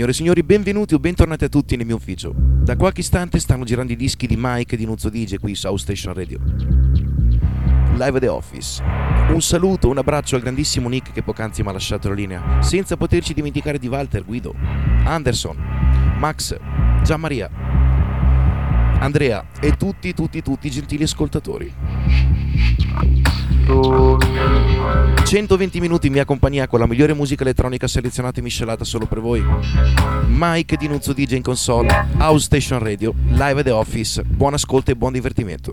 Signore e signori, benvenuti o bentornati a tutti nel mio ufficio. Da qualche istante stanno girando i dischi di Mike di Nuzzo DJ qui su House Station Radio. Live at the Office. Un saluto, un abbraccio al grandissimo Nick che poc'anzi mi ha lasciato la linea, senza poterci dimenticare di Walter, Guido, Anderson, Max, Gianmaria, Andrea e tutti, tutti, tutti i gentili ascoltatori. 120 minuti in mia compagnia con la migliore musica elettronica selezionata e miscelata solo per voi. Mike di Nuzzo DJ in console, House Station Radio, live at the office. Buon ascolto e buon divertimento.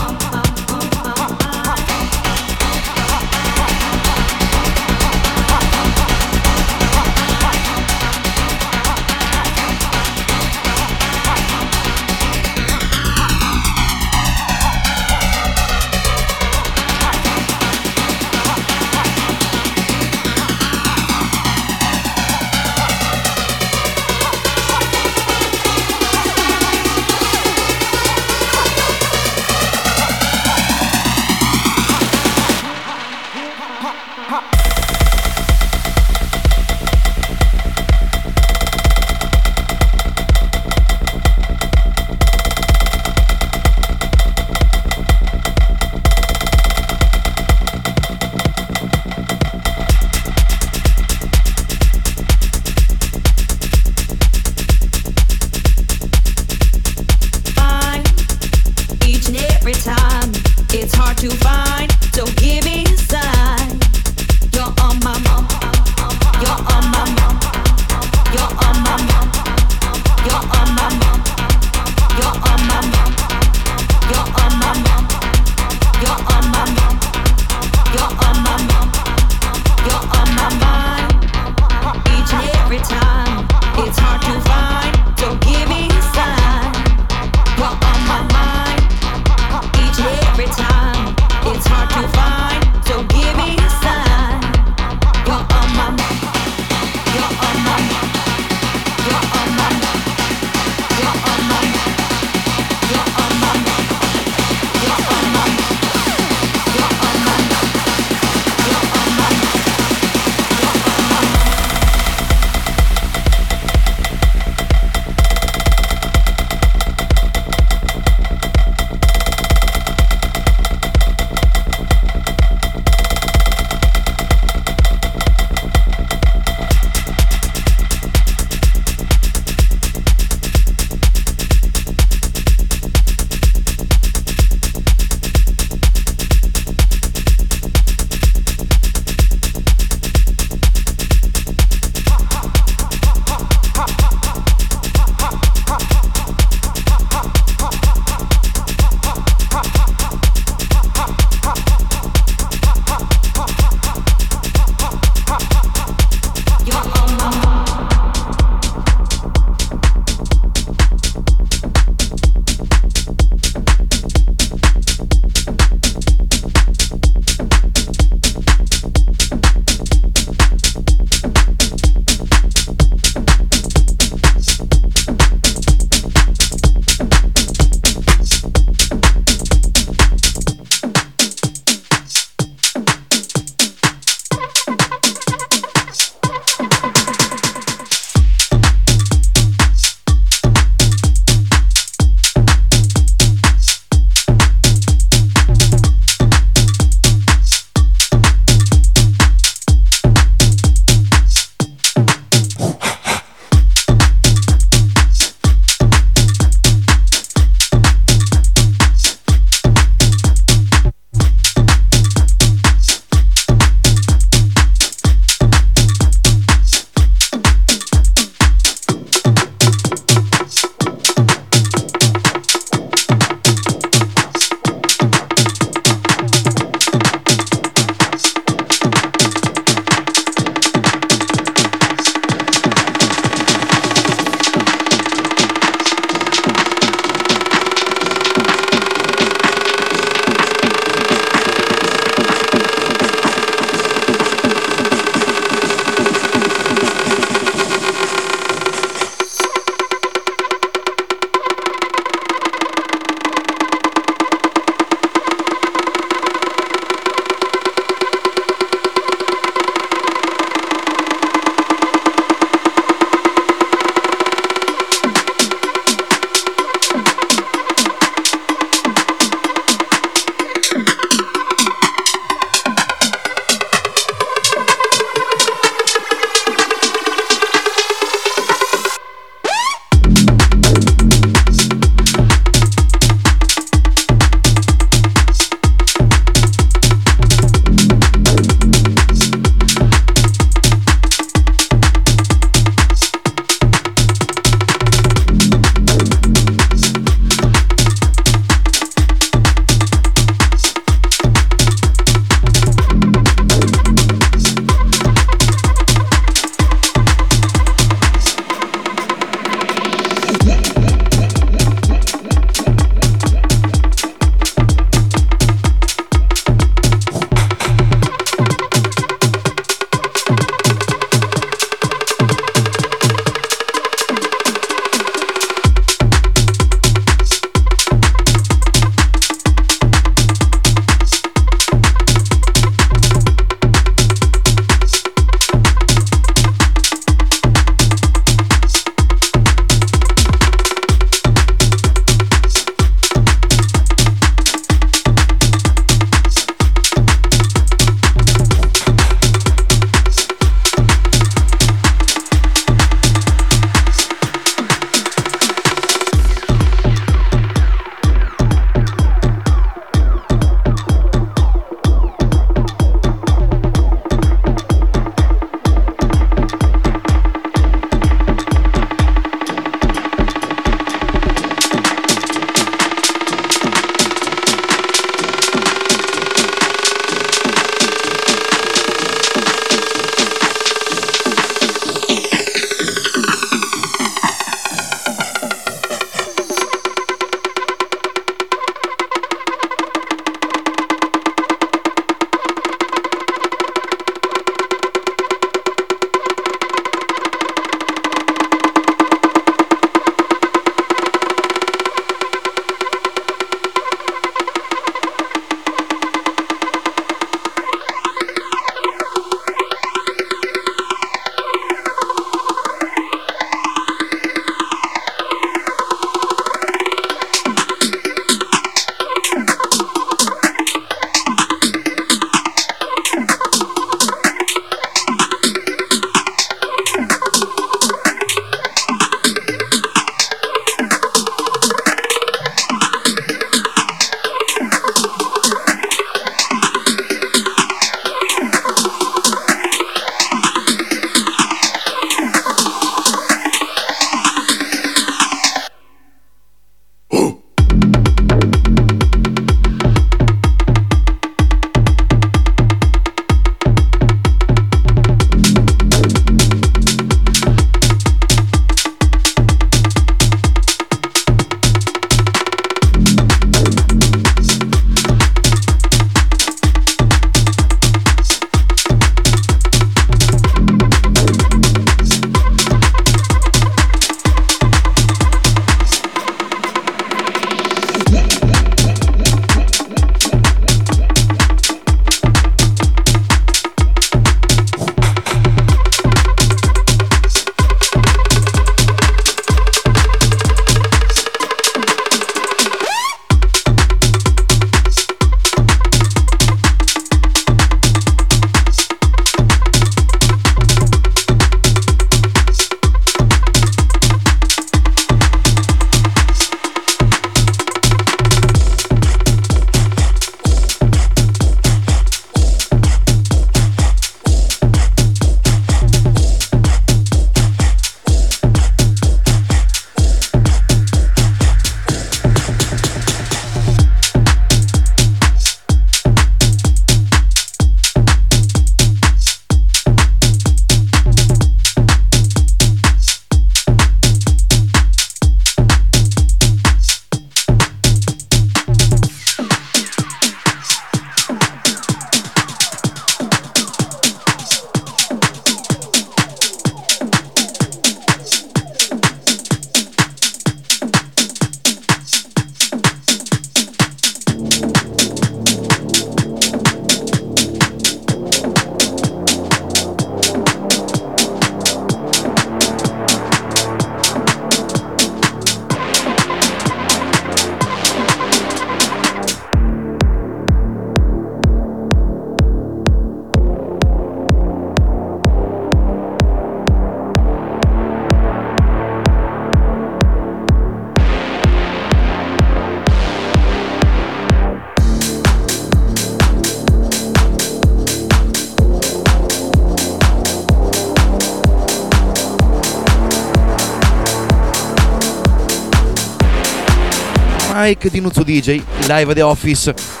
Mike di Nuzzo DJ, live The Office.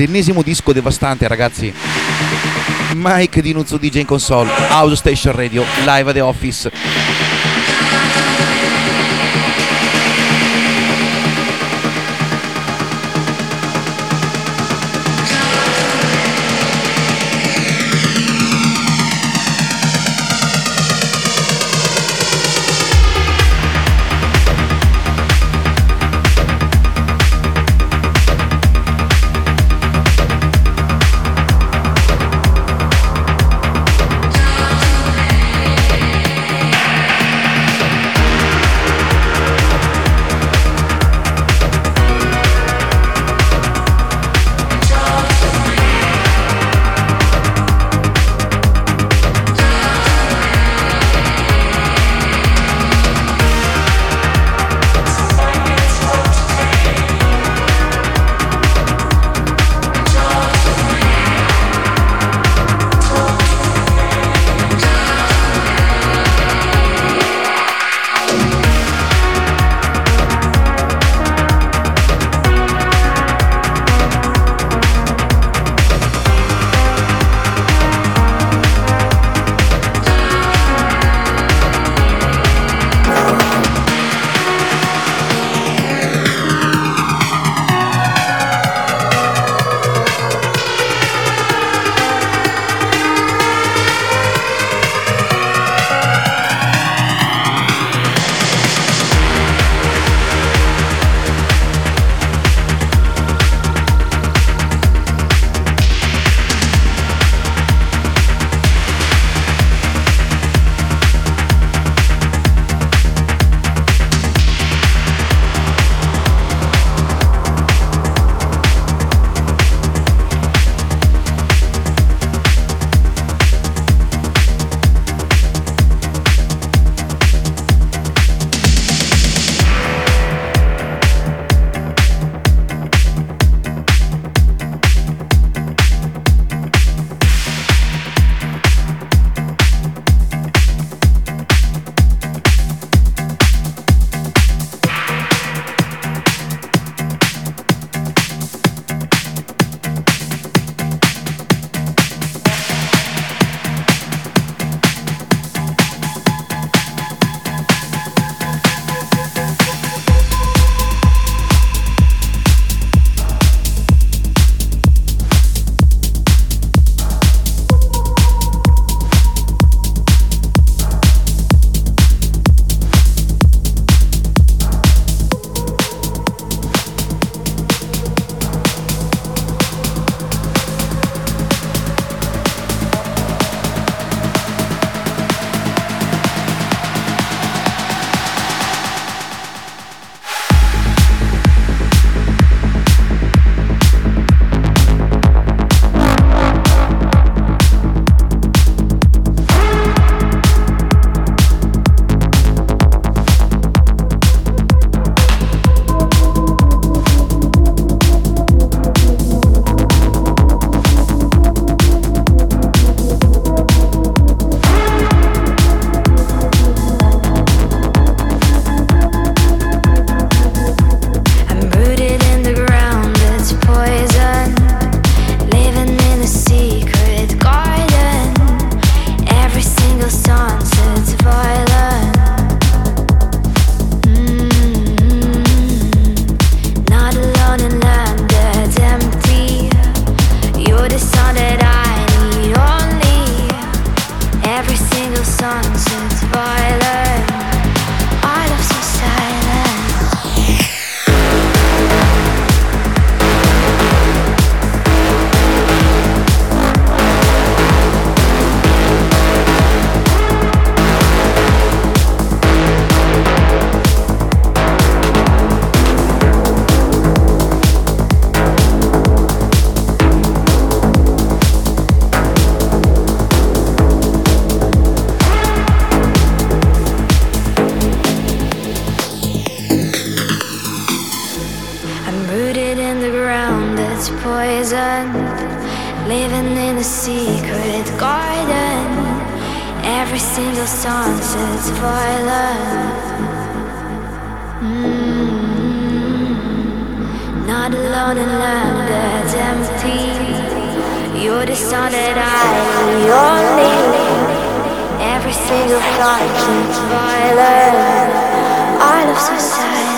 L'ennesimo disco devastante, ragazzi. Mike di Nuzzo DJ in console, House Station Radio, live at the office. saw that I only every single thought keeps boiling. I love society.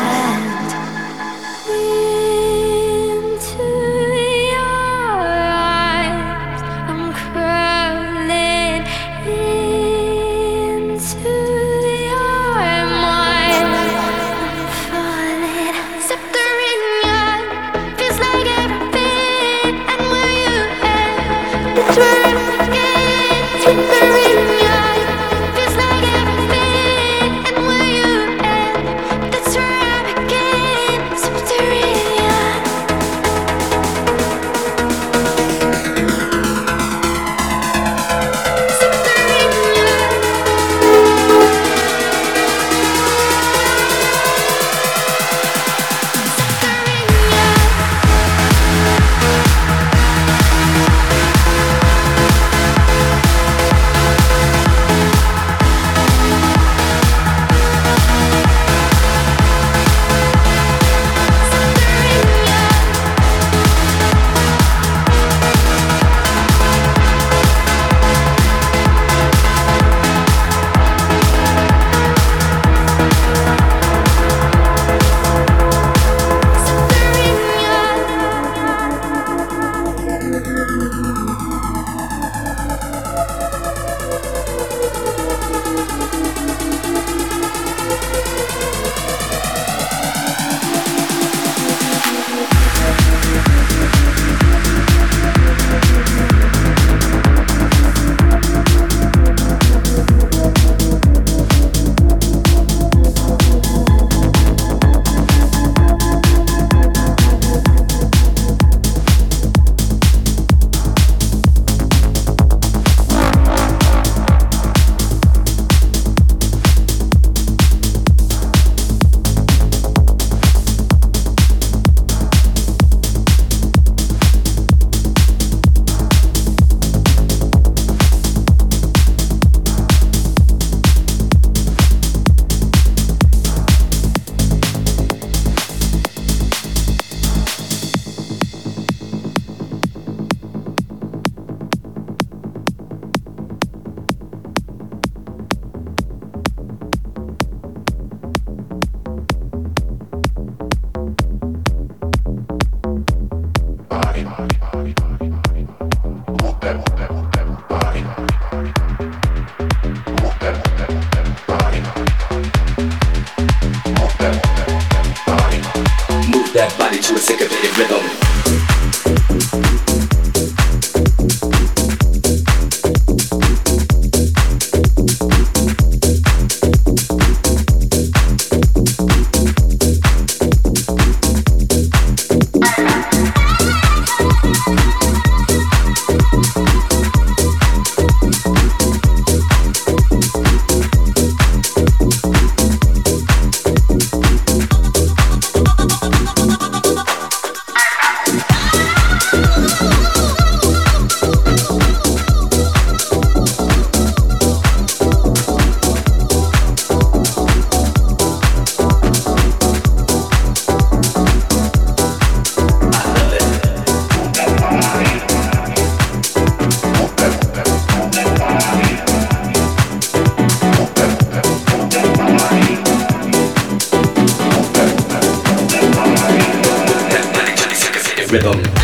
Medaille.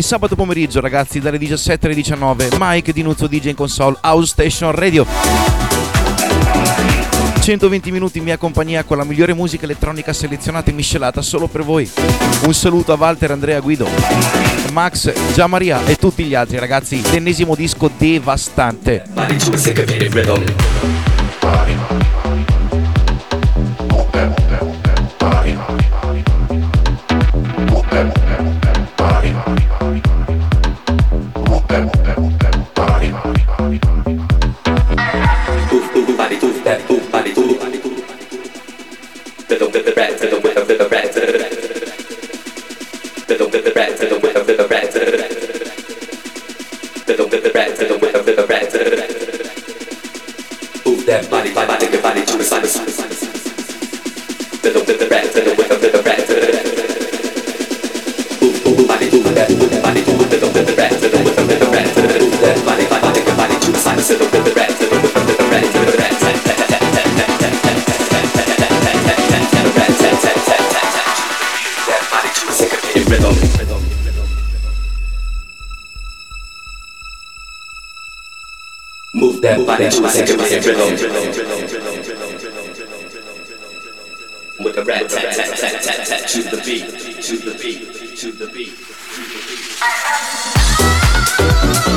Ogni sabato pomeriggio, ragazzi, dalle 17 alle 19, Mike di Nuzzo DJ in console, House Station Radio. 120 minuti in mia compagnia con la migliore musica elettronica selezionata e miscelata solo per voi. Un saluto a Walter, Andrea Guido, Max, Gianmaria e tutti gli altri ragazzi. L'ennesimo disco devastante. Move that body to a syncopated rhythm. With the rat tat tat tat tat tat to the beat, to the beat, to the beat. That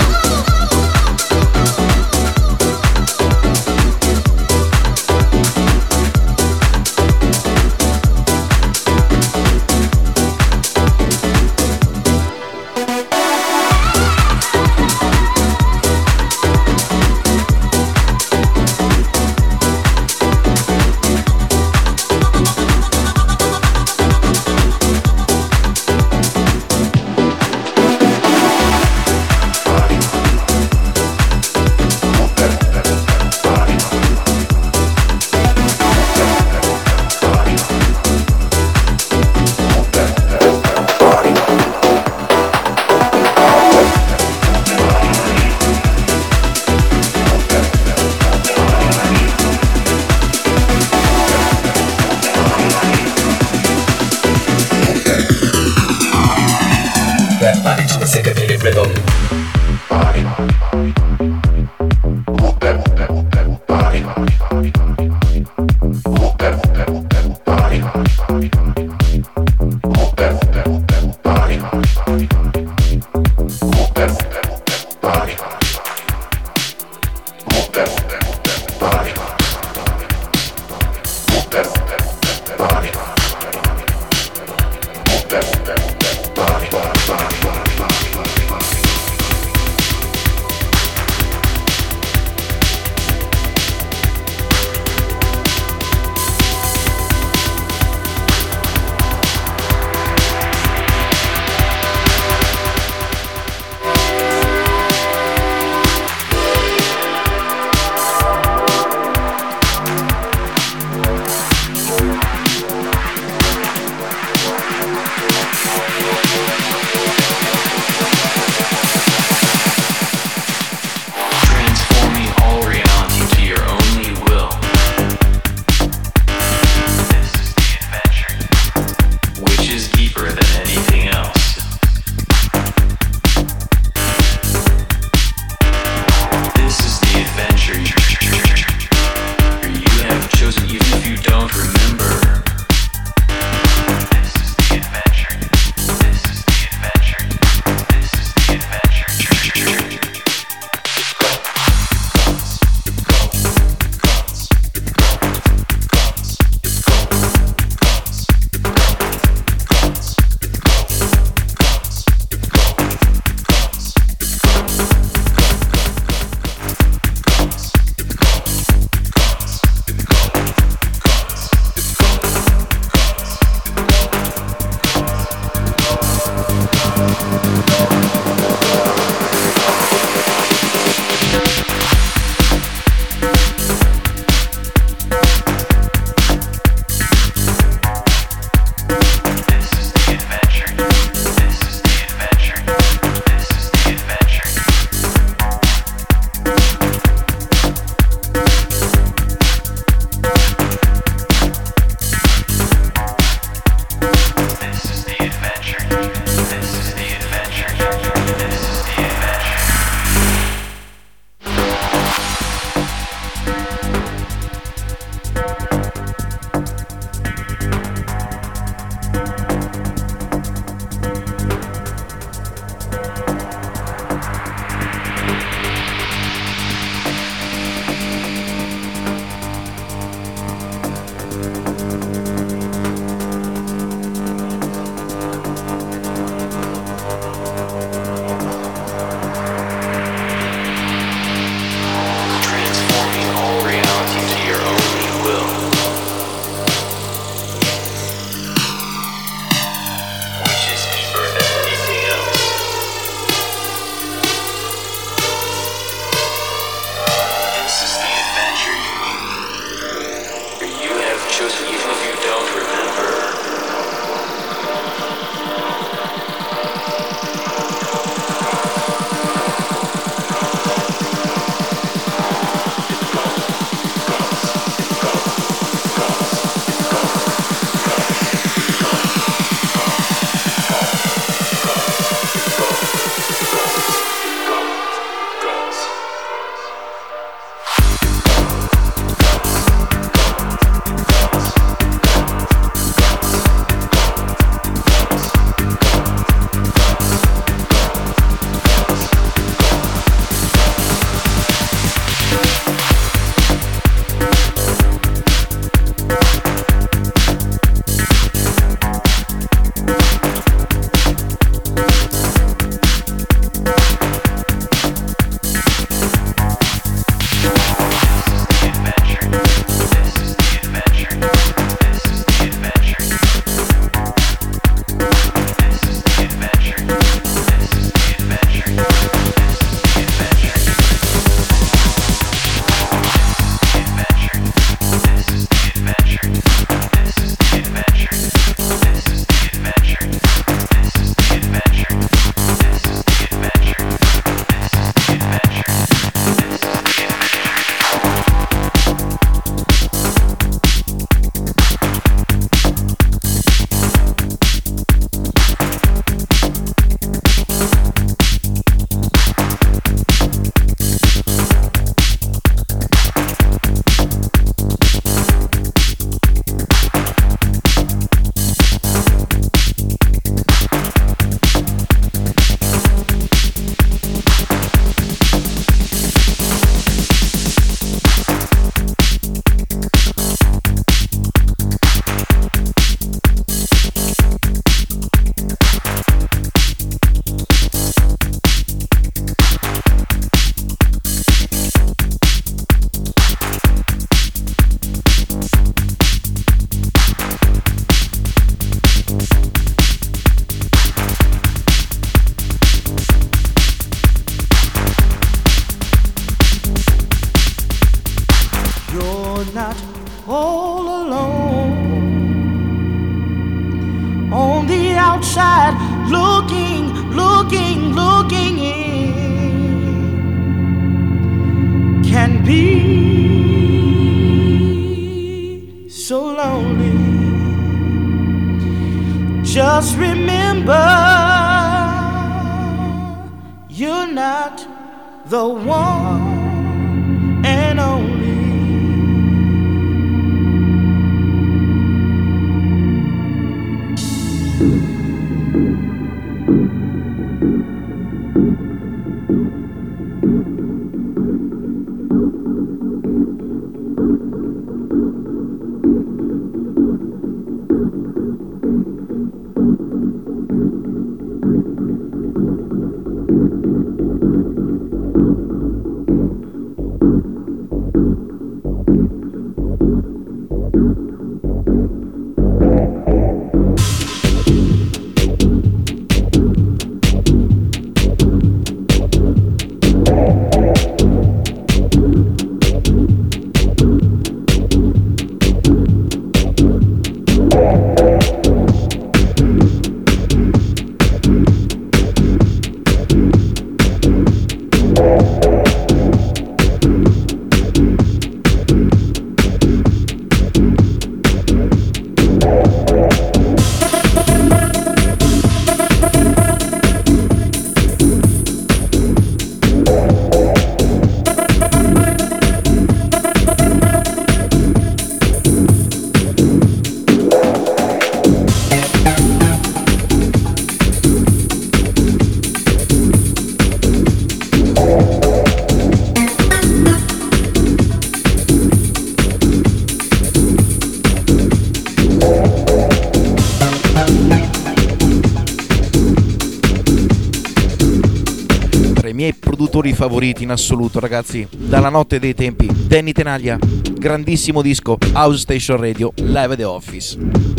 favoriti in assoluto, ragazzi, dalla notte dei tempi. Danny Tenaglia, grandissimo disco, House Station Radio, Live The Office.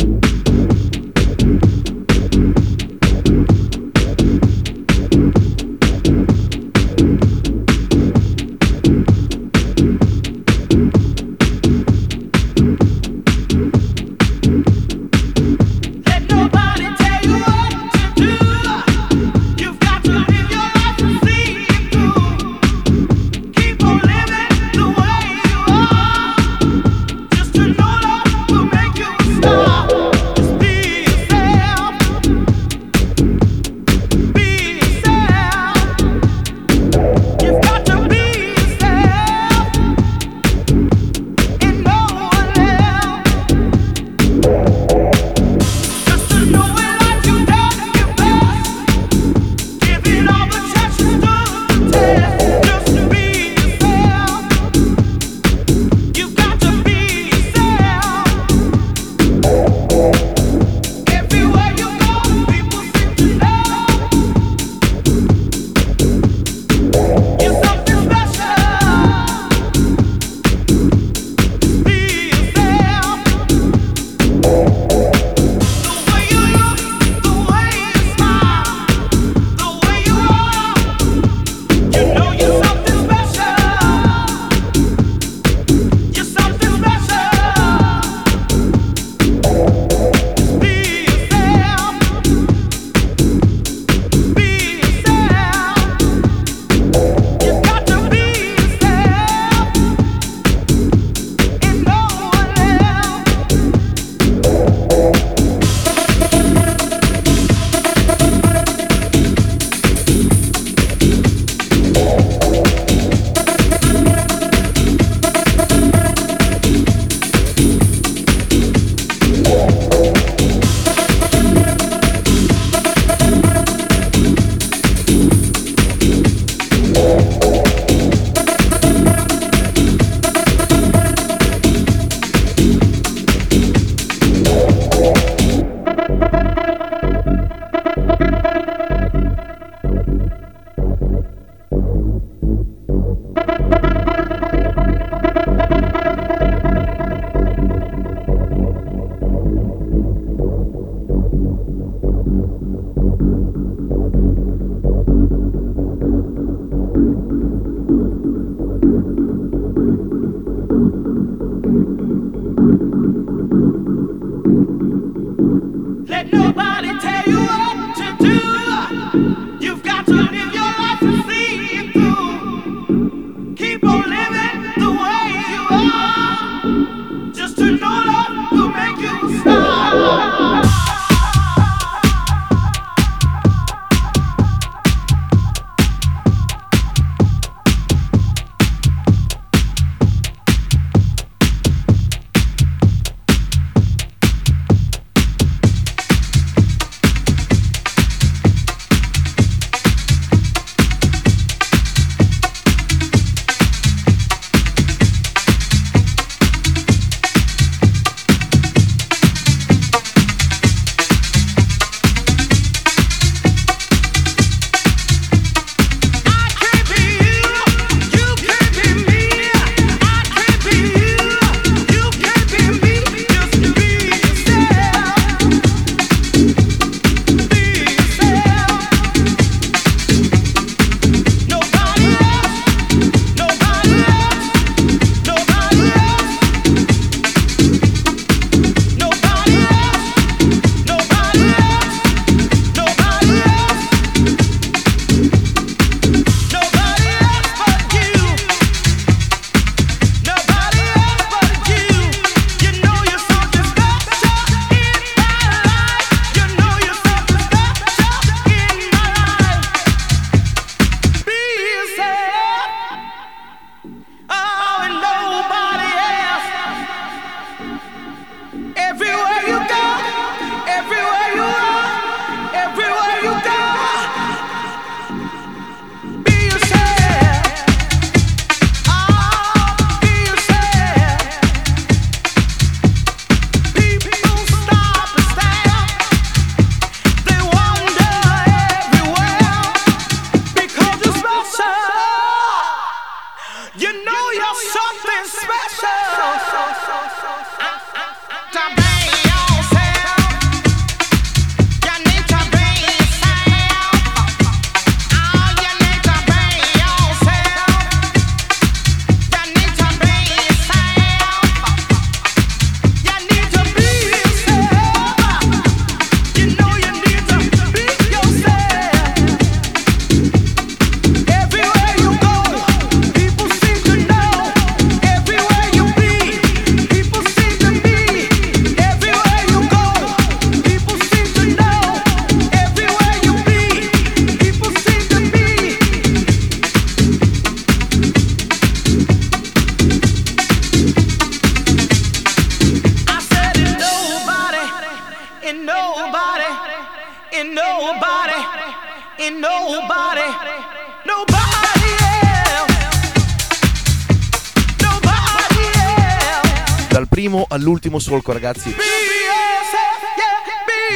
solco ragazzi.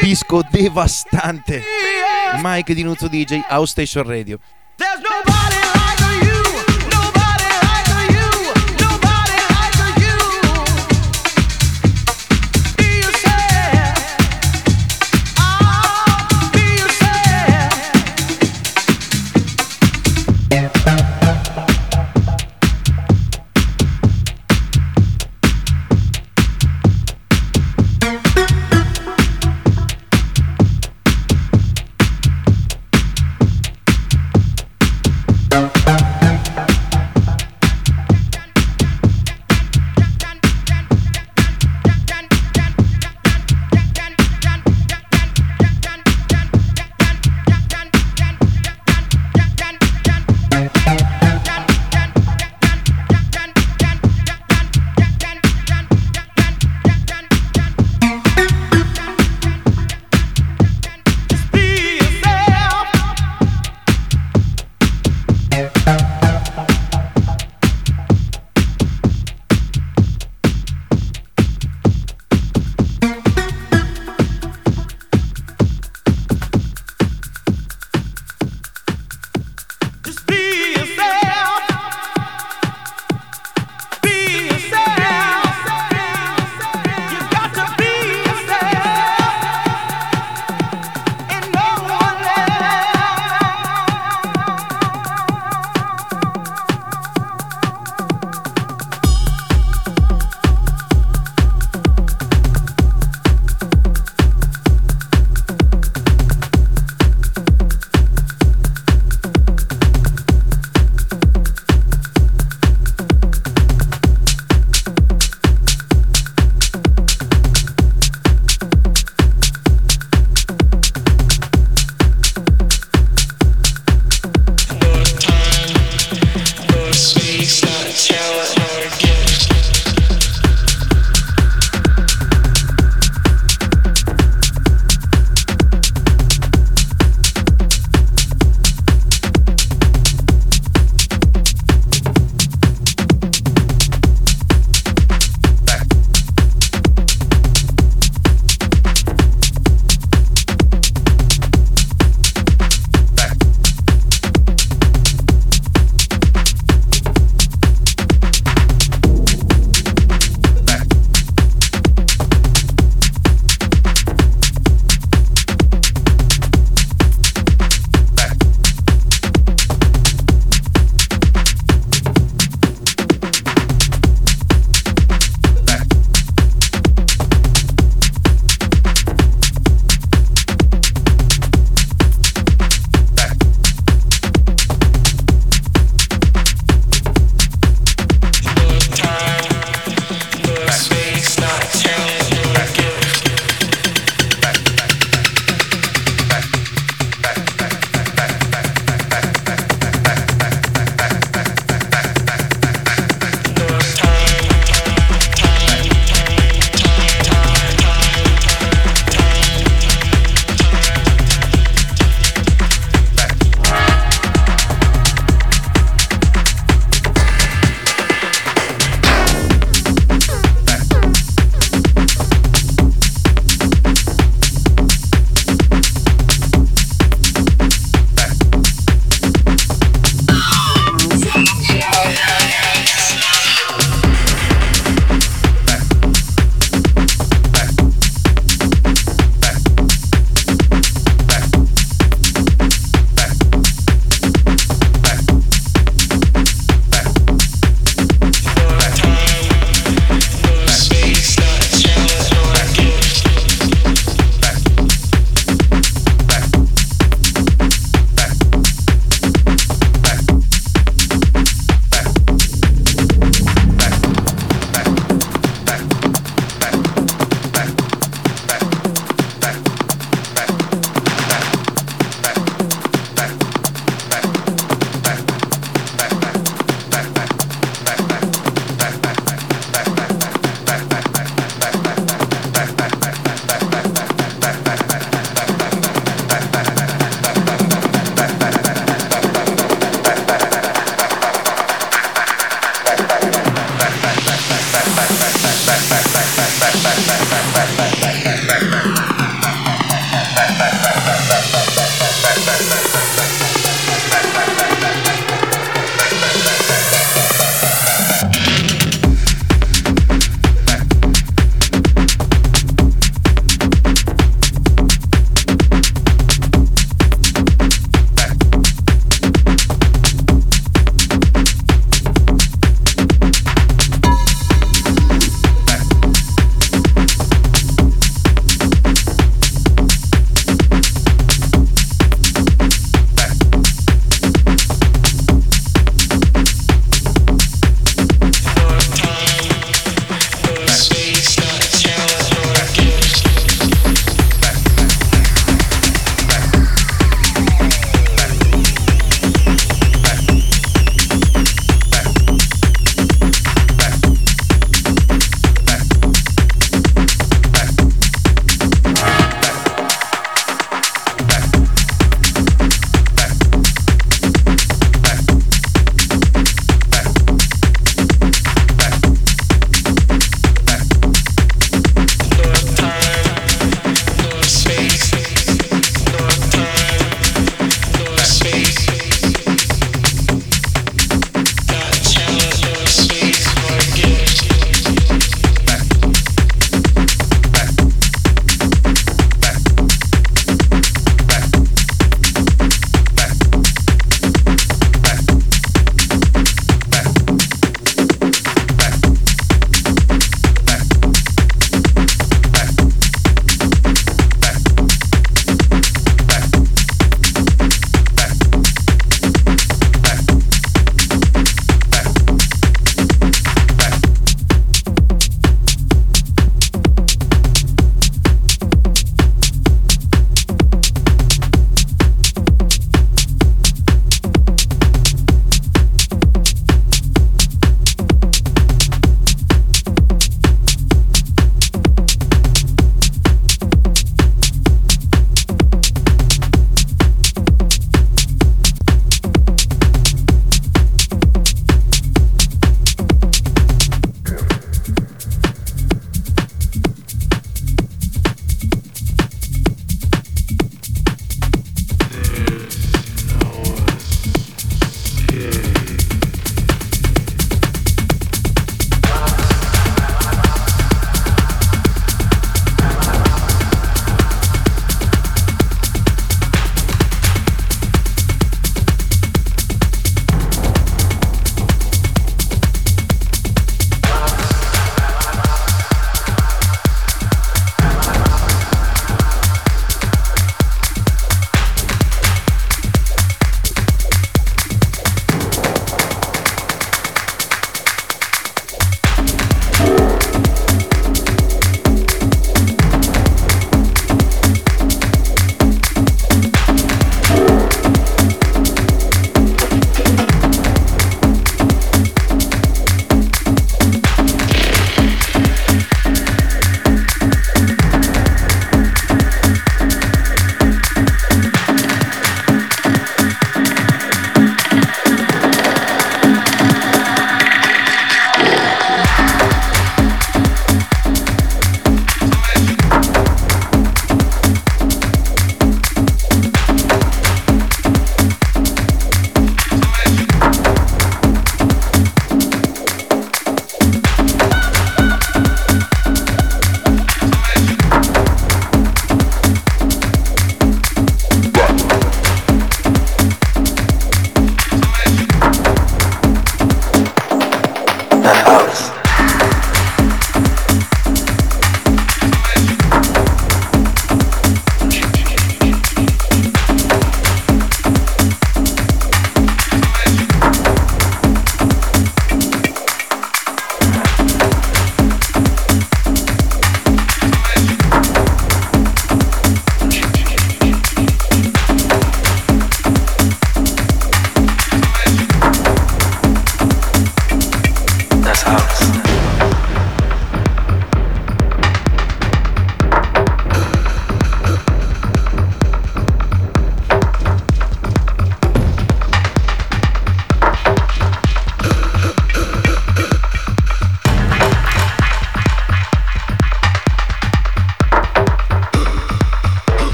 Disco devastante. Mike di Nuzzo DJ House Station Radio.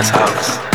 That's house.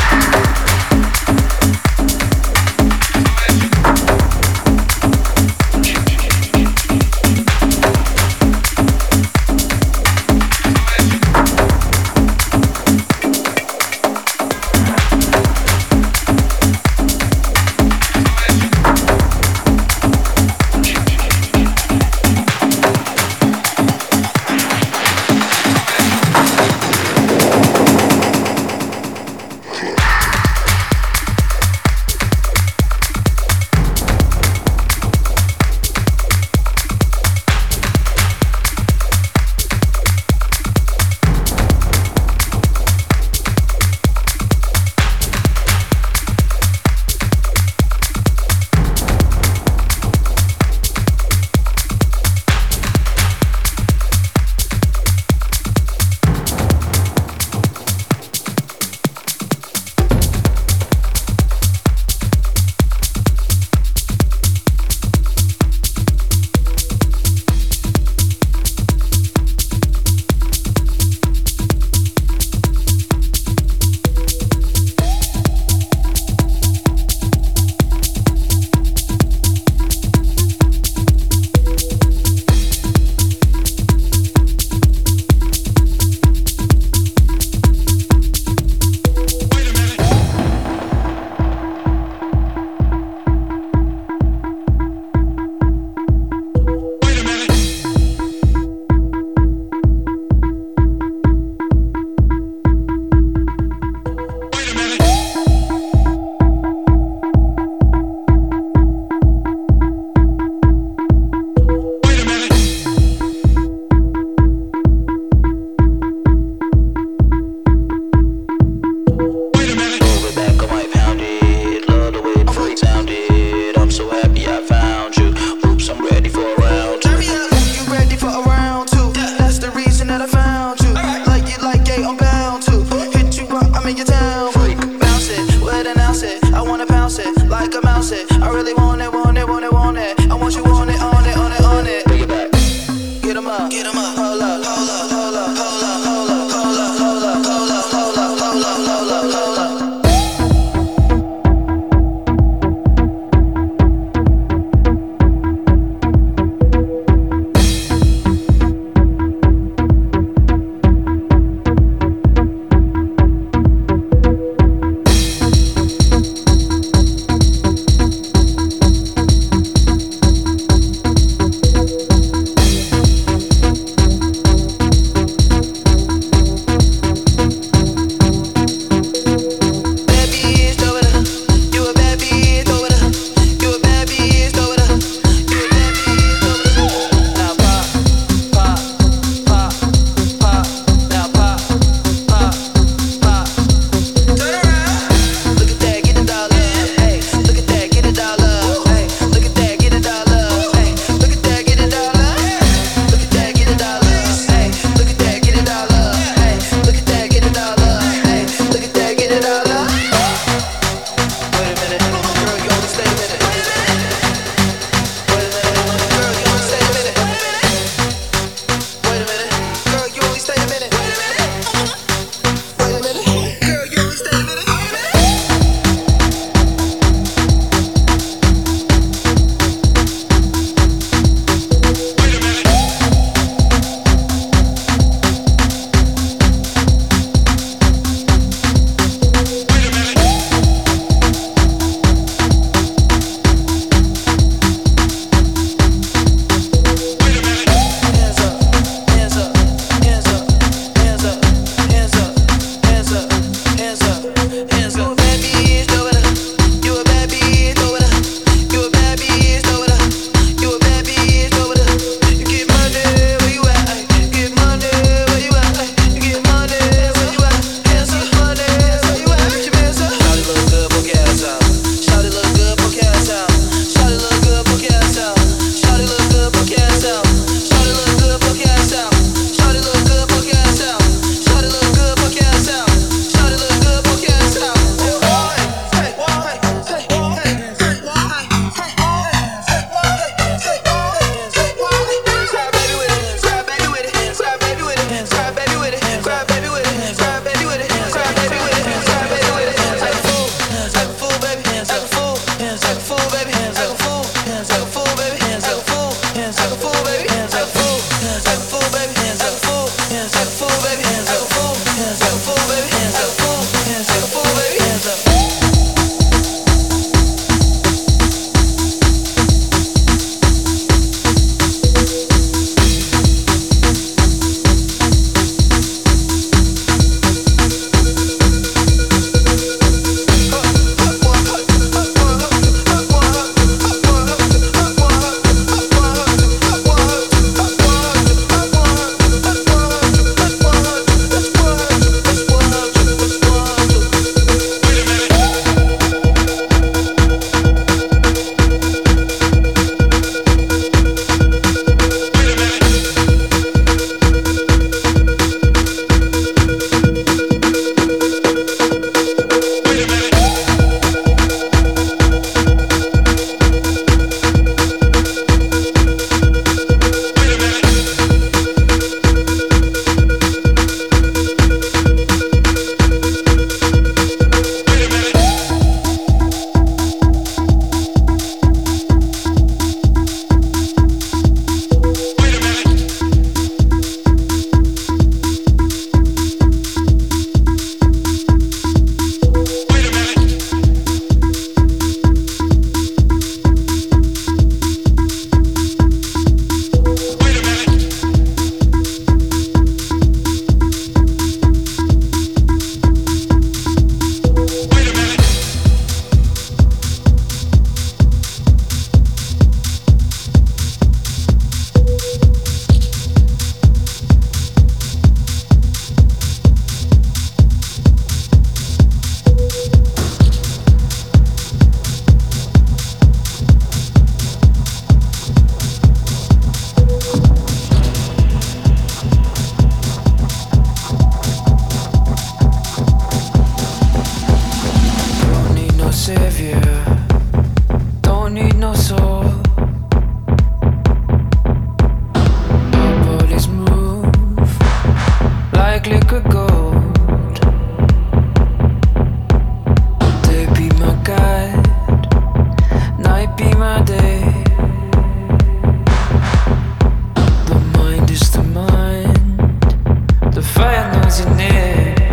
knows your name.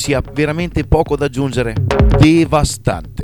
Sia veramente poco da aggiungere. Devastante.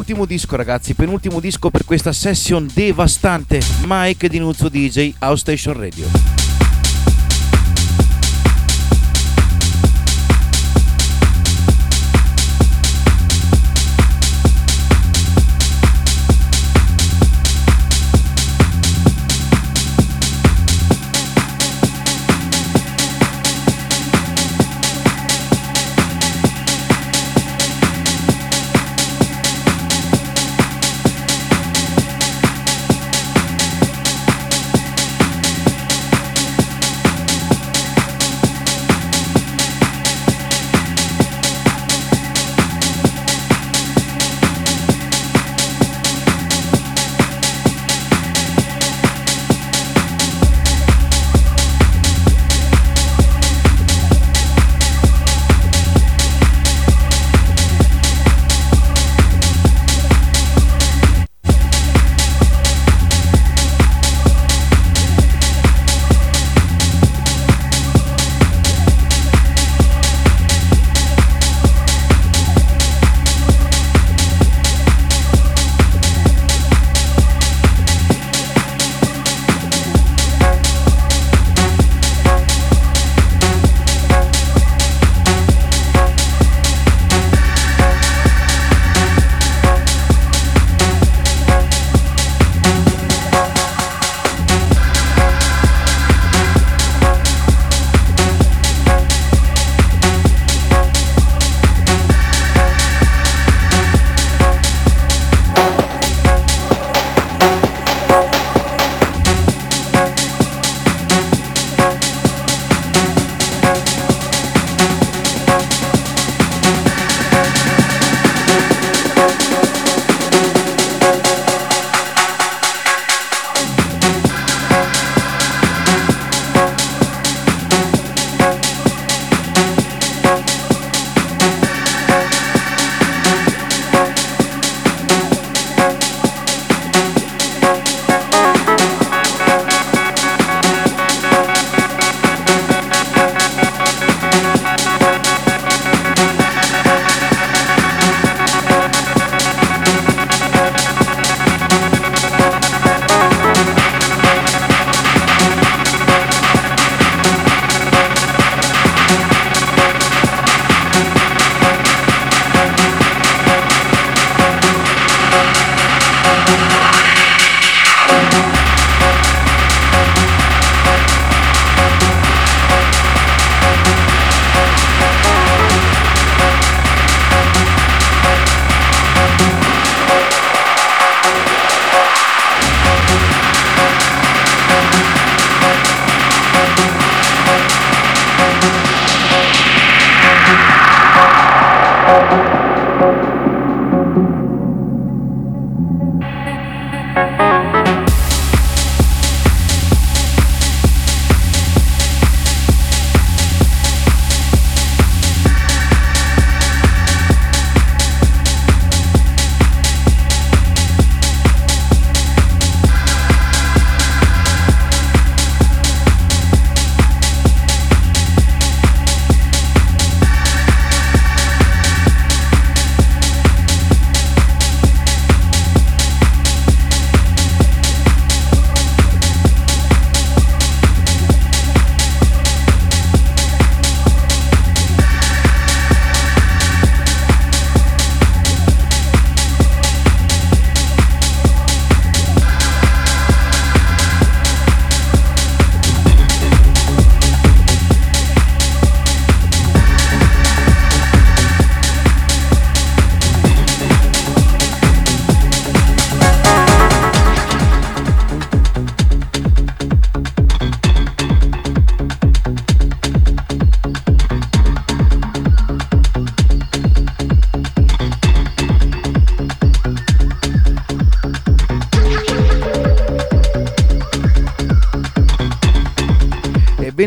Penultimo disco ragazzi, penultimo disco per questa session devastante. Mike di Nuzzo DJ, House Station Radio.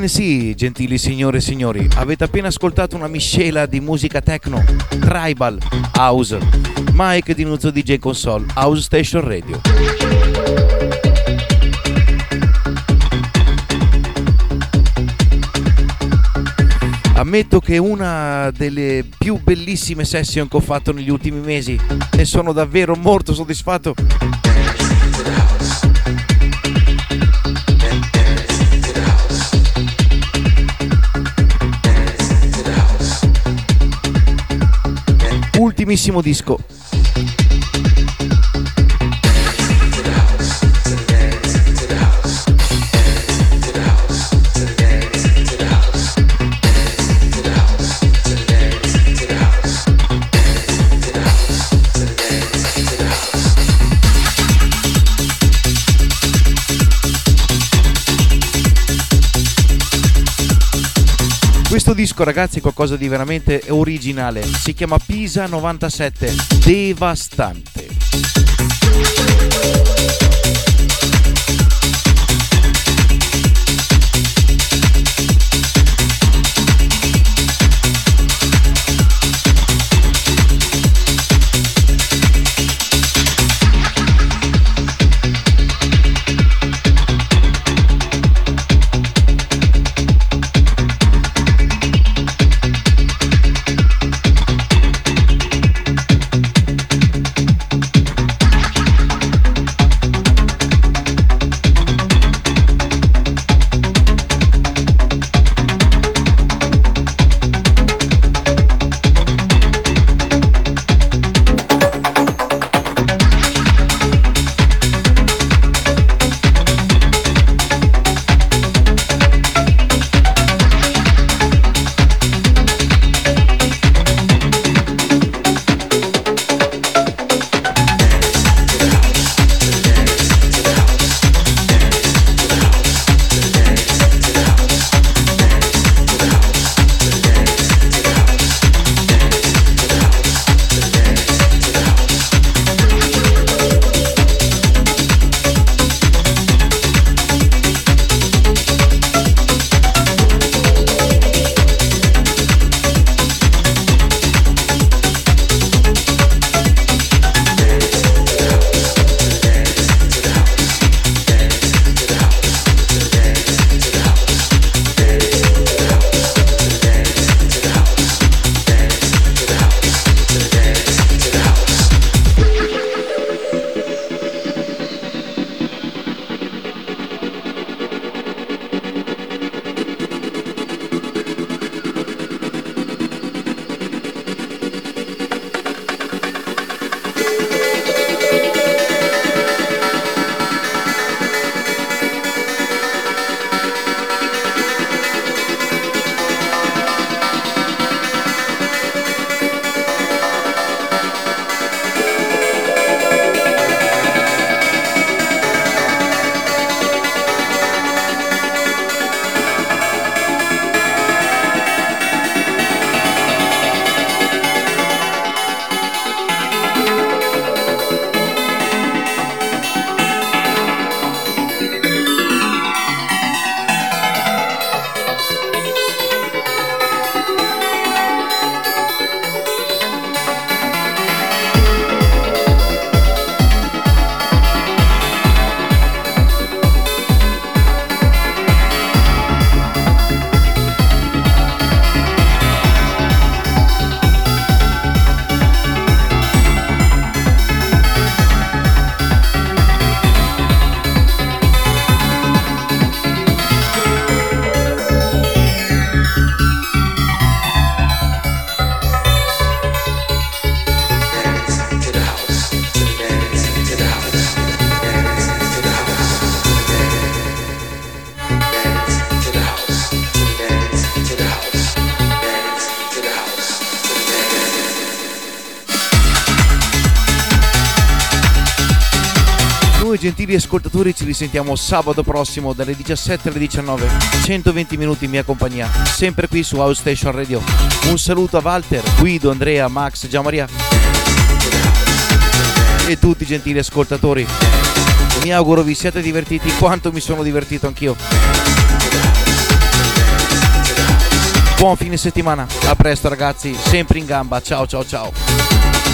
Ebbene sì, gentili signore e signori, avete appena ascoltato una miscela di musica techno, tribal, house, Mike di Nuzzo DJ Console, House Station Radio. Ammetto che una delle più bellissime session che ho fatto negli ultimi mesi e sono davvero molto soddisfatto. Ultimissimo disco. Questo disco ragazzi è qualcosa di veramente originale, si chiama Pisa 97, devastante. Gentili ascoltatori ci risentiamo sabato prossimo dalle 17 alle 19, 120 minuti in mia compagnia, sempre qui su House Station Radio. Un saluto a Walter, Guido, Andrea, Max, Gianmaria e tutti i gentili ascoltatori. Mi auguro vi siate divertiti quanto mi sono divertito anch'io. Buon fine settimana, a presto ragazzi, sempre in gamba, ciao ciao ciao.